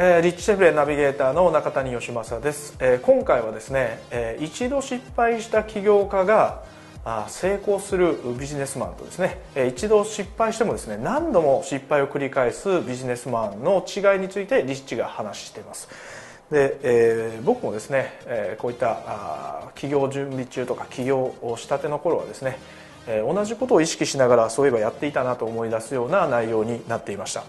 えー、リッチシェフレナビゲーターの中谷義正です、えー、今回はですね、えー、一度失敗した起業家があ成功するビジネスマンとですね、えー、一度失敗してもですね何度も失敗を繰り返すビジネスマンの違いについてリッチが話しています。で、えー、僕もですね、えー、こういったあ起業準備中とか起業をしたての頃はですね、同じことを意識しながらそういえばやっていたなと思い出すような内容になっていました。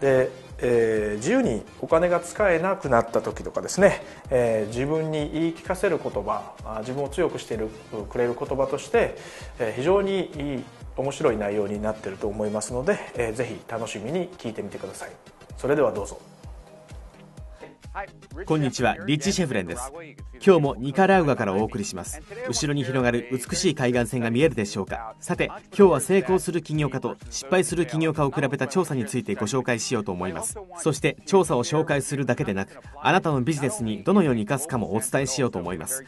で、えー、自由にお金が使えなくなった時とかですね、えー、自分に言い聞かせる言葉自分を強くしているくれる言葉として、えー、非常にいい面白い内容になっていると思いますので、えー、ぜひ楽しみに聞いてみてください。それではどうぞ。こんにちはリッチ・シェフレンです。今日もニカラウガからお送りします。後ろに広がる美しい海岸線が見えるでしょうか。さて今日は成功する起業家と失敗する起業家を比べた調査についてご紹介しようと思います。そして調査を紹介するだけでなくあなたのビジネスにどのように生かすかもお伝えしようと思います。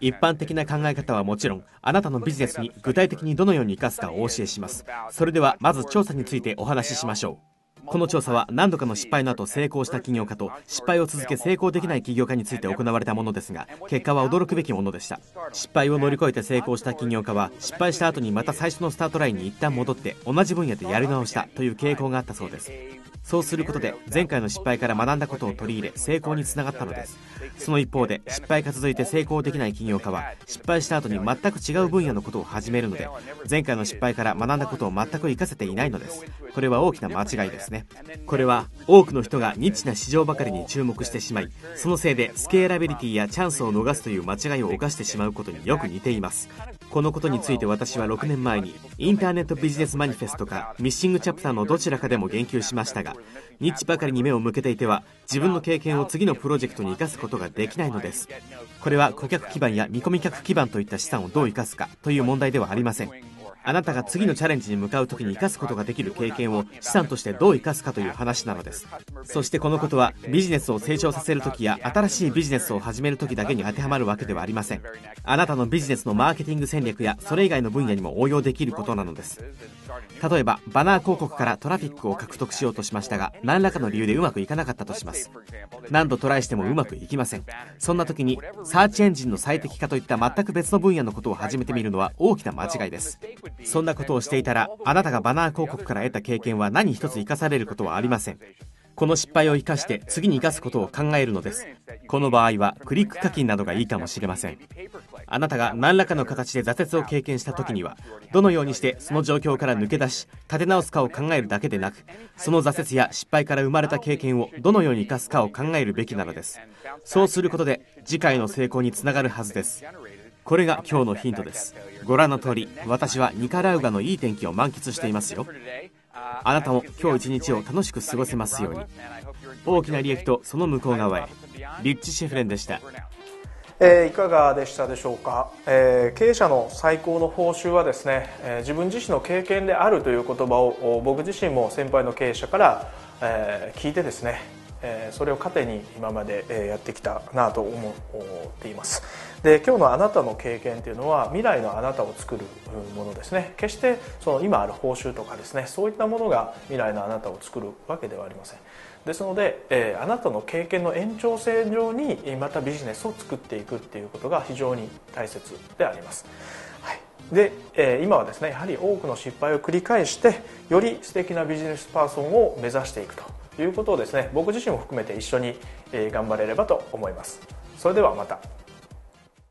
一般的な考え方はもちろんあなたのビジネスに具体的にどのように生かすかをお教えします。それではまず調査についてお話ししましょう。この調査は何度かの失敗の後成功した起業家と失敗を続け成功できない起業家について行われたものですが結果は驚くべきものでした。失敗を乗り越えて成功した起業家は失敗した後にまた最初のスタートラインに一旦戻って同じ分野でやり直したという傾向があったそうです。そうすることで前回の失敗から学んだことを取り入れ成功につながったのです。その一方で失敗が続いて成功できない起業家は失敗した後に全く違う分野のことを始めるので前回の失敗から学んだことを全く活かせていないのです。これは大きな間違いですね。これは多くの人がニッチな市場ばかりに注目してしまいそのせいでスケーラビリティやチャンスを逃すという間違いを犯してしまうことによく似ています。このことについて私は6年前にインターネットビジネスマニフェストかミッシングチャプターのどちらかでも言及しましたがニッチばかりに目を向けていては自分の経験を次のプロジェクトに生かすことができないのです。これは顧客基盤や見込み客基盤といった資産をどう生かすかという問題ではありません。あなたが次のチャレンジに向かう時に生かすことができる経験を資産としてどう生かすかという話なのです。そしてこのことはビジネスを成長させる時や新しいビジネスを始める時だけに当てはまるわけではありません。あなたのビジネスのマーケティング戦略やそれ以外の分野にも応用できることなのです。例えばバナー広告からトラフィックを獲得しようとしましたが何らかの理由でうまくいかなかったとします。何度トライしてもうまくいきません。そんな時にサーチエンジンの最適化といった全く別の分野のことを始めてみるのは大きな間違いです。そんなことをしていたらあなたがバナー広告から得た経験は何一つ生かされることはありません。この失敗を生かして次に生かすことを考えるのです。この場合はクリック課金などがいいかもしれません。あなたが何らかの形で挫折を経験した時にはどのようにしてその状況から抜け出し立て直すかを考えるだけでなくその挫折や失敗から生まれた経験をどのように生かすかを考えるべきなのです。そうすることで次回の成功につながるはずです。これが今日のヒントです。ご覧の通り私はニカラウガのいい天気を満喫していますよ。あなたも今日一日を楽しく過ごせますように。大きな利益とその向こう側へ。リッチ・シェフレンでした。えー、いかがでしたでしょうか、えー、経営者の最高の報酬はですね、えー、自分自身の経験であるという言葉を僕自身も先輩の経営者から、え聞いてですねえそれを糧に今までやってきたなと思っています。で今日のあなたの経験というのは未来のあなたを作るものですね。決してその今ある報酬とかですねそういったものが未来のあなたを作るわけではありません。ですので、えあなたの経験の延長線上にまたビジネスを作っていくっていうことが非常に大切であります、はい、で、え今はですねやはり多くの失敗を繰り返してより素敵なビジネスパーソンを目指していくと。いうことをですね僕自身も含めて一緒に頑張れればと思います。それではまた。